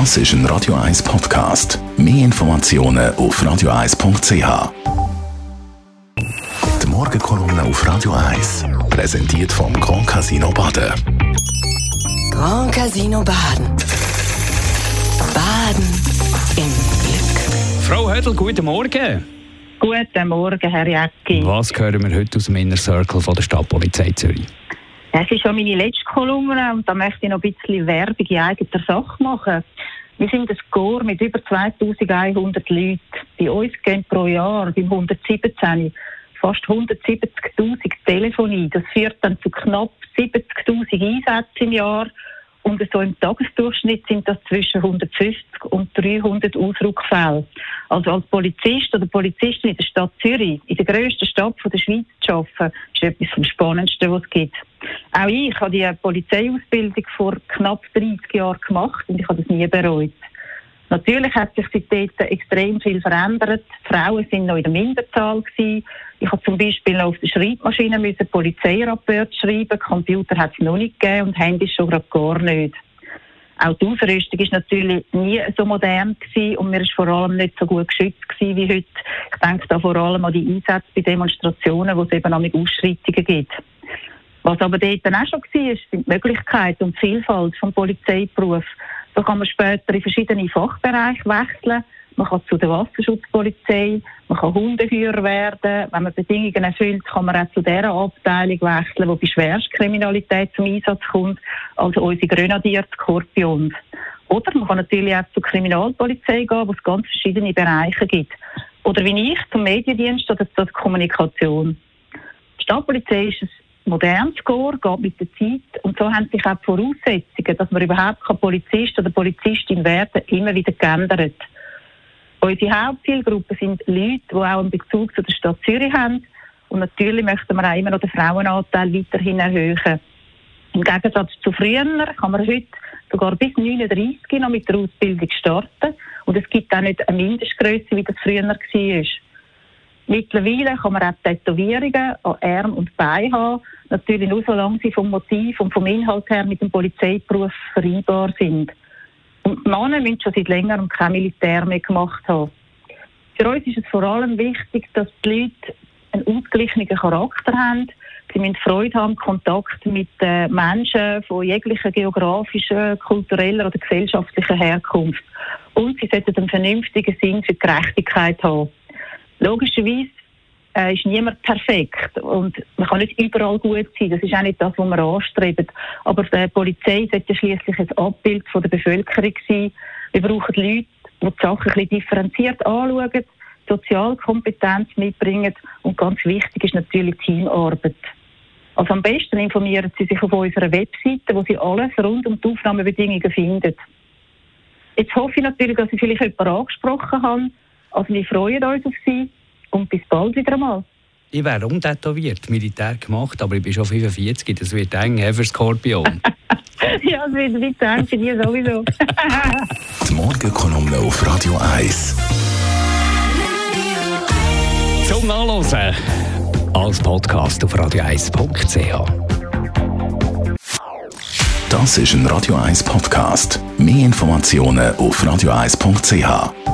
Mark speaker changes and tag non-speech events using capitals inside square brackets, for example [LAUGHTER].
Speaker 1: Das ist ein Radio 1 Podcast. Mehr Informationen auf radio1.ch. Die Morgenkolumne auf Radio 1 präsentiert vom Grand Casino Baden.
Speaker 2: Grand Casino Baden. Baden im Glück.
Speaker 3: Frau Hödel, guten Morgen.
Speaker 4: Guten Morgen, Herr Jäcki.
Speaker 3: Was hören wir heute aus dem Inner Circle von der Stadtpolizei Zürich?
Speaker 4: Es ist schon meine letzte Kolumne und da möchte ich noch ein bisschen Werbung in eigener Sache machen. Wir sind ein Chor mit über 2100 Leuten. Bei uns gehen pro Jahr beim 117 fast 170.000 Telefonie. Das führt dann zu knapp 70.000 Einsätzen im Jahr. Und so im Tagesdurchschnitt sind das zwischen 150 und 300 Ausrückfälle. Also als Polizist oder Polizistin in der Stadt Zürich, in der grössten Stadt der Schweiz zu arbeiten, ist etwas vom Spannendsten, was es gibt. Auch ich habe die Polizeiausbildung vor knapp 30 Jahren gemacht und ich habe das nie bereut. Natürlich hat sich seitdem extrem viel verändert. Frauen sind noch in der Minderzahl gewesen. Ich habe zum Beispiel noch auf der Schreibmaschine müssen Polizeirapport schreiben. Computer hat es noch nicht gegeben und Handys schon gerade gar nicht. Auch die Ausrüstung ist natürlich nie so modern gewesen und mir ist vor allem nicht so gut geschützt gewesen wie heute. Ich denke da vor allem an die Einsätze bei Demonstrationen, wo es eben auch Ausschreitungen gibt. Was aber dort dann auch schon war, sind die Möglichkeiten und die Vielfalt vom Polizeiberuf. So kann man später in verschiedene Fachbereiche wechseln. Man kann zu der Wasserschutzpolizei, man kann Hundeführer werden. Wenn man Bedingungen erfüllt, kann man auch zu dieser Abteilung wechseln, wo bei Schwerstkriminalität zum Einsatz kommt, also unsere Grenadier Skorpions. Oder man kann natürlich auch zur Kriminalpolizei gehen, wo es ganz verschiedene Bereiche gibt. Oder wie ich zum Mediendienst oder zur Kommunikation. Die Stadtpolizei ist ein modernes Score, geht mit der Zeit. Und so haben sich auch die Voraussetzungen, dass man überhaupt Polizist oder Polizistin werden immer wieder geändert. Unsere Hauptzielgruppe sind Leute, die auch einen Bezug zu der Stadt Zürich haben. Und natürlich möchten wir auch immer noch den Frauenanteil weiterhin erhöhen. Im Gegensatz zu früher kann man heute sogar bis 39 noch mit der Ausbildung starten. Und es gibt auch nicht eine Mindestgröße, wie das früher war. Mittlerweile kann man auch Tätowierungen an Arm und Bein haben. Natürlich nur solange sie vom Motiv und vom Inhalt her mit dem Polizeiberuf vereinbar sind. Und die Männer müssen schon seit längerem kein Militär mehr gemacht haben. Für uns ist es vor allem wichtig, dass die Leute einen ausgeglichenen Charakter haben. Sie müssen Freude haben, Kontakt mit äh, Menschen von jeglicher geografischer, kultureller oder gesellschaftlicher Herkunft. Und sie sollten einen vernünftigen Sinn für Gerechtigkeit haben. Logischerweise äh, ist niemand perfekt und man kann nicht überall gut sein. Das ist auch nicht das, was wir anstreben. Aber die Polizei sollte schließlich ein Abbild von der Bevölkerung sein. Wir brauchen Leute, die die Sachen ein bisschen differenziert anschauen, Sozialkompetenz mitbringen und ganz wichtig ist natürlich Teamarbeit. Also am besten informieren Sie sich auf unserer Webseite, wo Sie alles rund um die Aufnahmebedingungen finden. Jetzt hoffe ich natürlich, dass ich vielleicht jemanden angesprochen habe. Also wir freuen uns auf Sie und bis bald wieder einmal.
Speaker 3: Ich wäre umtätowiert, Militär gemacht, aber ich bin schon 45, das wird eng für Skorpion. [LAUGHS]
Speaker 4: ja, das wird nicht eng für dich sowieso. [LAUGHS]
Speaker 1: Die Morgenkolumne auf Radio 1.
Speaker 3: Zum Nachlesen als Podcast auf radio1.ch.
Speaker 1: Das ist ein Radio 1 Podcast. Mehr Informationen auf radio1.ch.